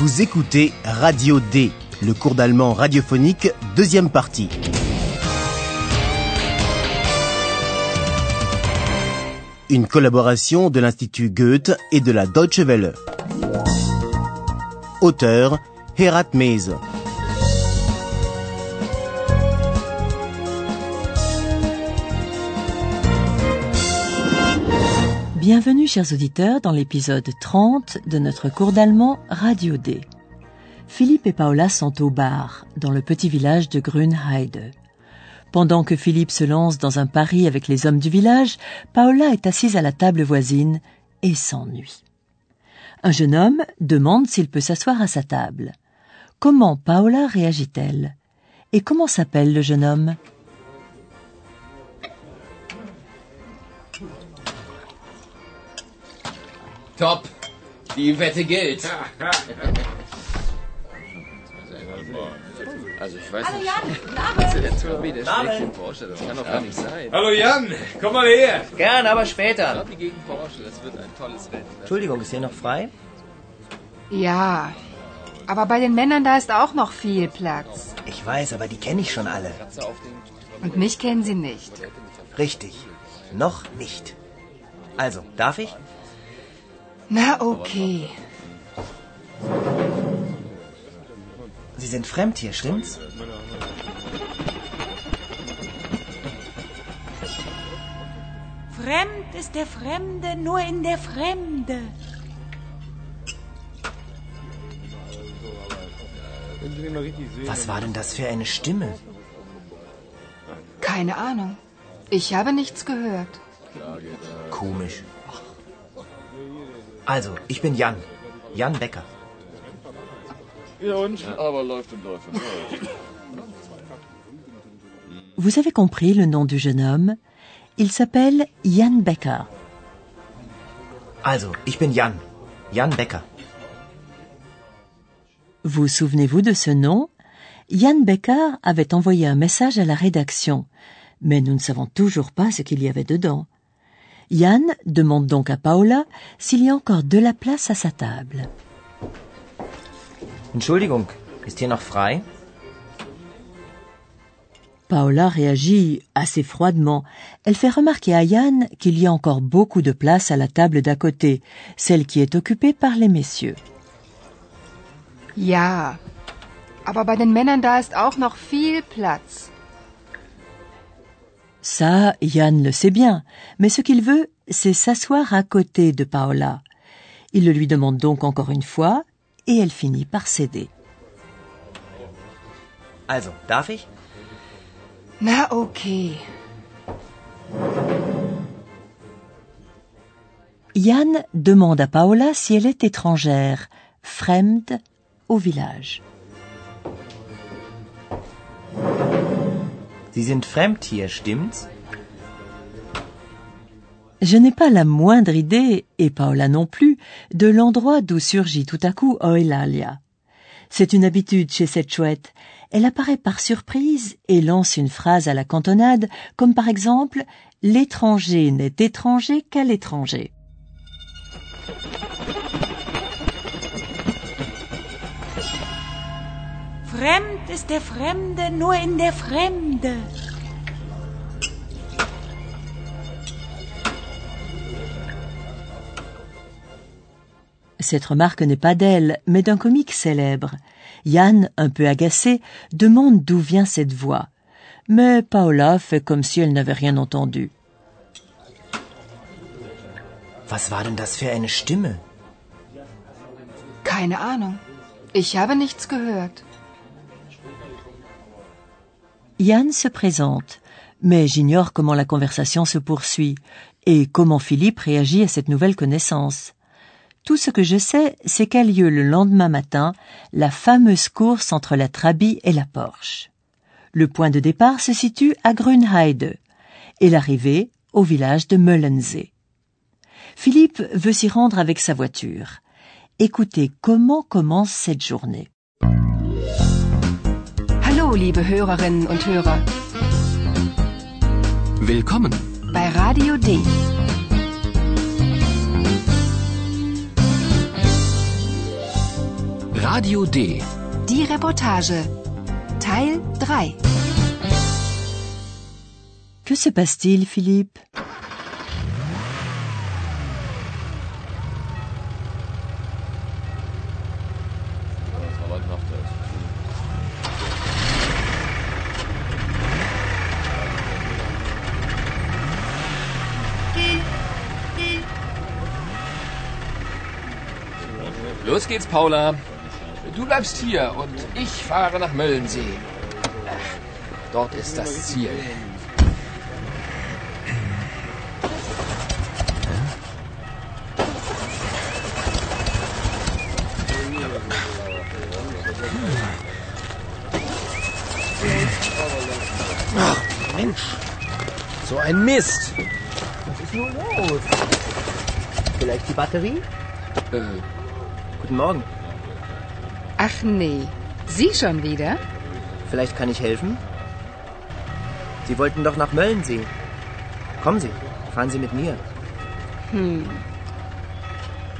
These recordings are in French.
Vous écoutez Radio D, le cours d'allemand radiophonique, deuxième partie. Une collaboration de l'Institut Goethe et de la Deutsche Welle. Auteur Herat Mese. Bienvenue chers auditeurs dans l'épisode 30 de notre cours d'allemand Radio D. Philippe et Paola sont au bar, dans le petit village de Grünheide. Pendant que Philippe se lance dans un pari avec les hommes du village, Paola est assise à la table voisine et s'ennuie. Un jeune homme demande s'il peut s'asseoir à sa table. Comment Paola réagit-elle? Et comment s'appelle le jeune homme? Top. Die Wette gilt. Also ich weiß Hallo nicht. Jan, der schlägt den Porsche? Das kann doch gar nicht sein. Hallo Jan, komm mal her. Gern, aber später. Robby gegen Porsche, das wird ein tolles Rennen. Entschuldigung, ist hier noch frei? Ja, aber bei den Männern da ist auch noch viel Platz. Ich weiß, aber die kenne ich schon alle. Und mich kennen sie nicht. Richtig. Noch nicht. Also, darf ich? Na okay. Sie sind fremd hier, stimmt's? Fremd ist der Fremde nur in der Fremde. Was war denn das für eine Stimme? Keine Ahnung. Ich habe nichts gehört. Komisch. Also, ich bin Jan. Jan Becker. Ja und? Aber läuft und läuft und läuft. Vous avez compris le nom du jeune homme? Il s'appelle Jan Becker. Also, ich bin Jan. Jan Becker. Vous souvenez-vous de ce nom? Jan Becker avait envoyé un message à la rédaction, mais nous ne savons toujours pas ce qu'il y avait dedans. Jan demande donc à Paola s'il y a encore de la place à sa table. Entschuldigung, ist hier noch frei? Paola réagit assez froidement. Elle fait remarquer à Jan qu'il y a encore beaucoup de place à la table d'à côté, celle qui est occupée par les messieurs. Ja, aber bei den Männern da ist auch noch viel Platz. Ça, Yann le sait bien, mais ce qu'il veut, c'est s'asseoir à côté de Paola. Il le lui demande donc encore une fois, et elle finit par céder. Also, darf ich? Na okay. Yann demande à Paola si elle est étrangère, fremd, au village. Je n'ai pas la moindre idée, et Paola non plus, de l'endroit d'où surgit tout à coup Eulalia. C'est une habitude chez cette chouette. Elle apparaît par surprise et lance une phrase à la cantonade, comme par exemple L'étranger n'est étranger qu'à l'étranger. Fremd ist der Fremde nur in der Fremde. Cette remarque n'est pas d'elle, mais d'un comique célèbre. Yann, un peu agacé, demande d'où vient cette voix. Mais Paola fait comme si elle n'avait rien entendu. Was war denn das für eine Stimme? Keine Ahnung. Ich habe nichts gehört. Yann se présente, mais j'ignore comment la conversation se poursuit et comment Philippe réagit à cette nouvelle connaissance. Tout ce que je sais, c'est qu'a lieu le lendemain matin la fameuse course entre la Trabi et la Porsche. Le point de départ se situe à Grünheide et l'arrivée au village de Möllensee. Philippe veut s'y rendre avec sa voiture. Écoutez comment commence cette journée. Hallo, liebe Hörerinnen und Hörer. Willkommen. Bei Radio D. Radio D. Die Reportage. Teil 3. Que se passe-t-il, Philippe geht's, Paula. Du bleibst hier und ich fahre nach Möllensee. Ach, Dort ist das Ziel. Mensch, so ein Mist. Was ist nur los? Vielleicht die Batterie? Äh, Guten Morgen. Ach nee. Sie schon wieder? Vielleicht kann ich helfen? Sie wollten doch nach Möllensee. Kommen Sie, fahren Sie mit mir. Hm.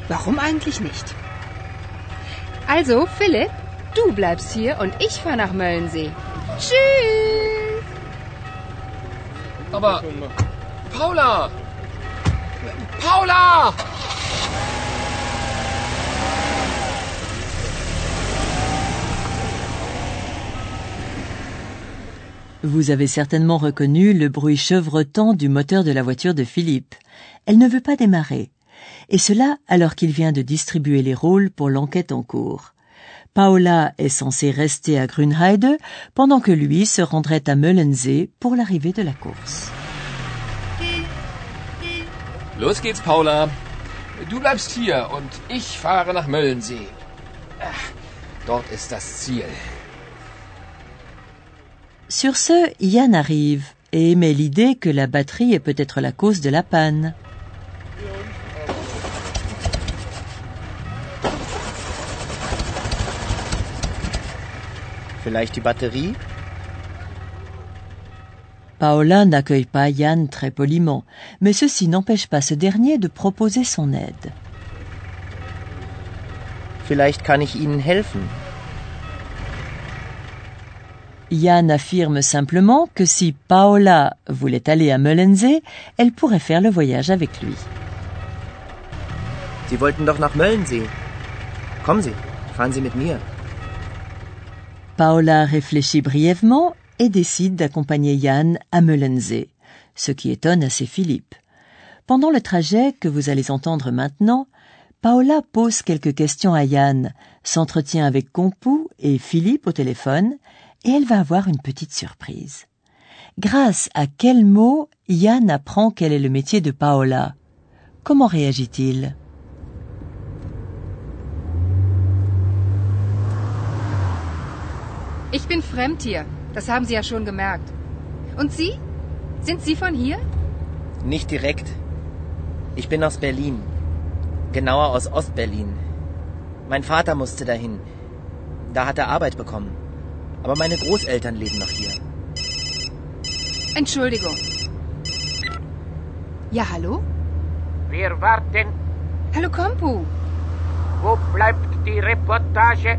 Warum eigentlich nicht? Also, Philipp, du bleibst hier und ich fahre nach Möllensee. Tschüss! aber Paula! Paula! Vous avez certainement reconnu le bruit chevrotant du moteur de la voiture de Philippe. Elle ne veut pas démarrer. Et cela alors qu'il vient de distribuer les rôles pour l'enquête en cours. Paola est censée rester à Grünheide pendant que lui se rendrait à Möllensee pour l'arrivée de la course. Los geht's, Paula. Du bleibst hier und ich fahre nach Möllensee. Dort ist das Ziel. Sur ce, Yann arrive et émet l'idée que la batterie est peut-être la cause de la panne. Vielleicht die Batterie? Paola n'accueille pas Yann très poliment, mais ceci n'empêche pas ce dernier de proposer son aide. Vielleicht kann ich Ihnen helfen. Yann affirme simplement que si Paola voulait aller à Möllensee, elle pourrait faire le voyage avec lui. Sie wollten doch nach Möllensee. Kommen Sie, fahren Sie mit mir. Paola réfléchit brièvement et décide d'accompagner Yann à Möllensee, ce qui étonne assez Philippe. Pendant le trajet que vous allez entendre maintenant, Paola pose quelques questions à Yann, s'entretient avec Compu et Philippe au téléphone, et elle va avoir une petite surprise. Grâce à quel mot Yann apprend quel est le métier de Paola Comment réagit-il Ich bin fremd hier. Das haben Sie ja schon gemerkt. Und Sie? Sind Sie von hier? Nicht direkt. Ich bin aus Berlin. Genauer aus Ostberlin. Mein Vater musste dahin. Da hat er Arbeit bekommen. Aber meine Großeltern leben noch hier. Entschuldigung. Ja, hallo? Wir warten. Hallo Kompu. Wo bleibt die Reportage?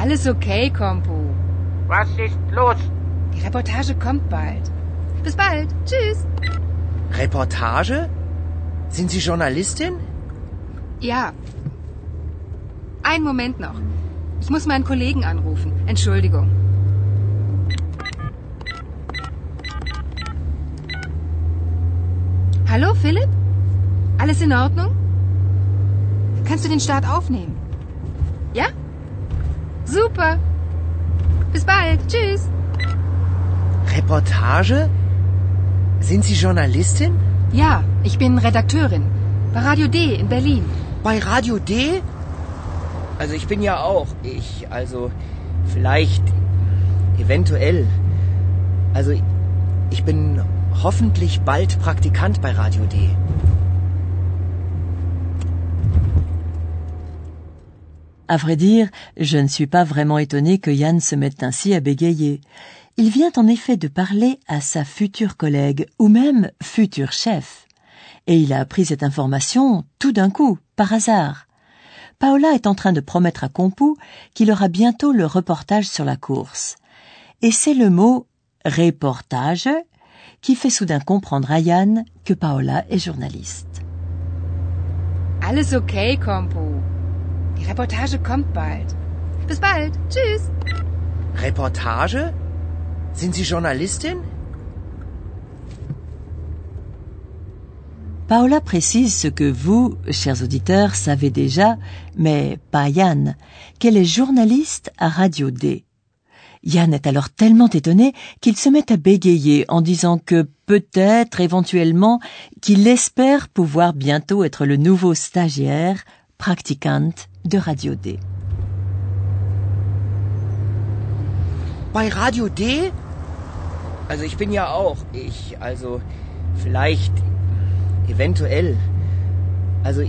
Alles okay, Kompu. Was ist los? Die Reportage kommt bald. Bis bald. Tschüss. Reportage? Sind Sie Journalistin? Ja. Einen Moment noch. Ich muss meinen Kollegen anrufen. Entschuldigung. Hallo, Philipp? Alles in Ordnung? Kannst du den Start aufnehmen? Ja? Super. Bis bald. Tschüss. Reportage? Sind Sie Journalistin? Ja, ich bin Redakteurin. Bei Radio D in Berlin. Bei Radio D? Also ich bin ja auch. Ich, also vielleicht, eventuell. Also ich bin hoffentlich bald Praktikant bei Radio D. À vrai dire, je ne suis pas vraiment étonné que Yann se mette ainsi à bégayer. Il vient en effet de parler à sa future collègue, ou même futur chef. Et il a appris cette information tout d'un coup, par hasard. Paola est en train de promettre à Compu qu'il aura bientôt le reportage sur la course. Et c'est le mot reportage qui fait soudain comprendre à Yann que Paola est journaliste. Alles okay, Kompo. Die Reportage kommt bald. Bis bald. Tschüss. Reportage? Sind Sie Journalistin? Paola précise ce que vous, chers auditeurs, savez déjà, mais pas Yann, qu'elle est journaliste à Radio D. Yann est alors tellement étonné qu'il se met à bégayer en disant que peut-être, éventuellement, qu'il espère pouvoir bientôt être le nouveau stagiaire, practicante de Radio D. Bei Radio D? Also ich bin ja auch. Ich, also vielleicht, eventuell. Also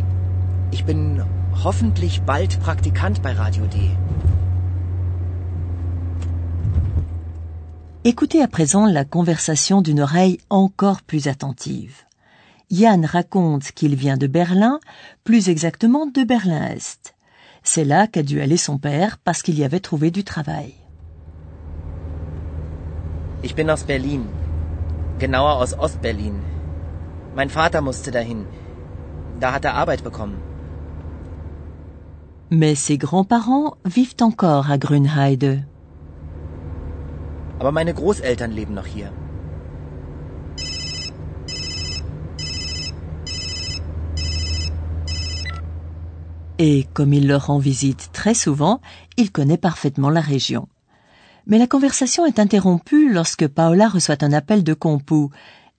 ich bin hoffentlich bald Praktikant bei Radio D. Écoutez à présent la conversation d'une oreille encore plus attentive. Yann raconte qu'il vient de Berlin, plus exactement de Berlin-Est. C'est là qu'a dû aller son père parce qu'il y avait trouvé du travail. Ich bin aus Berlin. Genauer aus Ostberlin. Mein Vater musste dahin. Da hat er Arbeit bekommen. Mais ses grands-parents vivent encore à Grünheide. Aber meine Großeltern leben noch hier. Et comme il leur rend visite très souvent, il connaît parfaitement la région. Mais la conversation est interrompue lorsque Paola reçoit un appel de Compu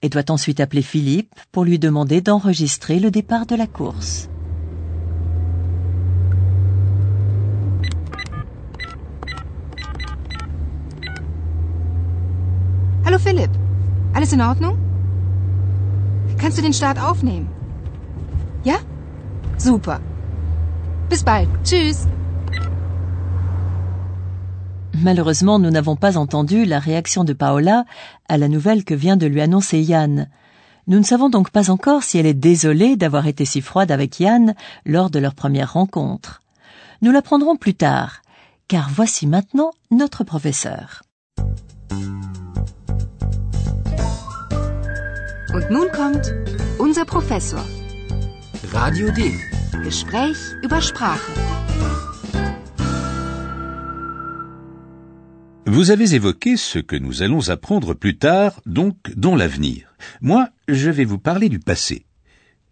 et doit ensuite appeler Philippe pour lui demander d'enregistrer le départ de la course. Hallo Philipp. Alles in Ordnung? Kannst du den Start aufnehmen? Ja? Super. Bis bald. Tschüss. Malheureusement, nous n'avons pas entendu la réaction de Paola à la nouvelle que vient de lui annoncer Yann. Nous ne savons donc pas encore si elle est désolée d'avoir été si froide avec Yann lors de leur première rencontre. Nous l'apprendrons plus tard, car voici maintenant notre professeur. Und nun kommt unser Professor. Radio D. Gespräch über Sprache. Vous avez évoqué ce que nous allons apprendre plus tard, donc dans l'avenir. Moi, je vais vous parler du passé.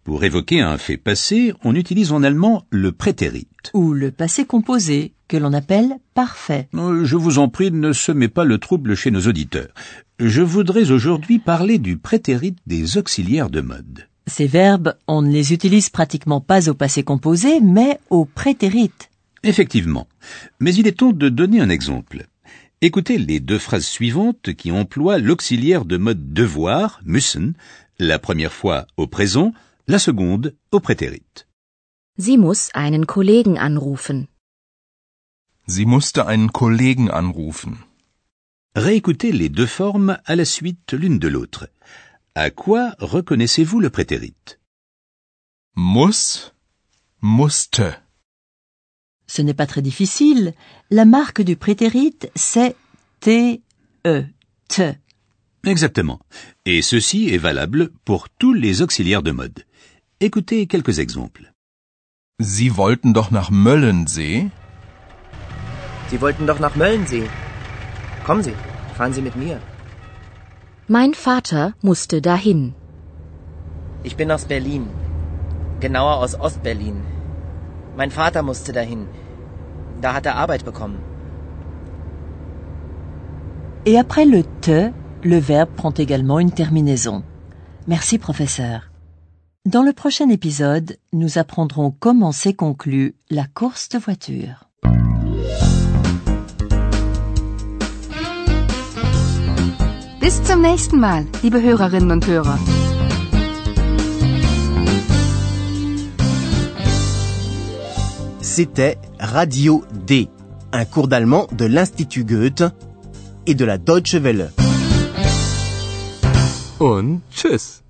Pour évoquer un fait passé, on utilise en allemand le prétérit. Ou le passé composé, que l'on appelle parfait. Euh, Je vous en prie, ne semez pas le trouble chez nos auditeurs. Je voudrais aujourd'hui parler du prétérit des auxiliaires de mode. Ces verbes, on ne les utilise pratiquement pas au passé composé, mais au prétérit. Effectivement. Mais il est temps de donner un exemple. Écoutez les deux phrases suivantes qui emploient l'auxiliaire de mode devoir, müssen, la première fois au présent, la seconde au prétérit. Sie muss einen Kollegen anrufen. Sie musste einen Kollegen anrufen. Réécoutez les deux formes à la suite l'une de l'autre. À quoi reconnaissez-vous le prétérit Muss, musste. Ce n'est pas très difficile. La marque du prétérit, c'est T-E, te. Exactement. Et ceci est valable pour tous les auxiliaires de mode. Écoutez quelques exemples. Sie wollten doch nach Möllensee? Sie wollten doch nach Möllensee. Kommen Sie, fahren Sie mit mir. Mein Vater musste dahin. Ich bin aus Berlin. Genauer aus Ostberlin. Mein Vater musste dahin. Da hat er Arbeit bekommen. Et après le te, le verbe prend également une terminaison. Merci professeur. Dans le prochain épisode, nous apprendrons comment s'est conclue la course de voiture. Bis zum nächsten Mal, liebe Hörerinnen und Hörer. C'était Radio D, un cours d'allemand de l'Institut Goethe et de la Deutsche Welle. Und tschüss.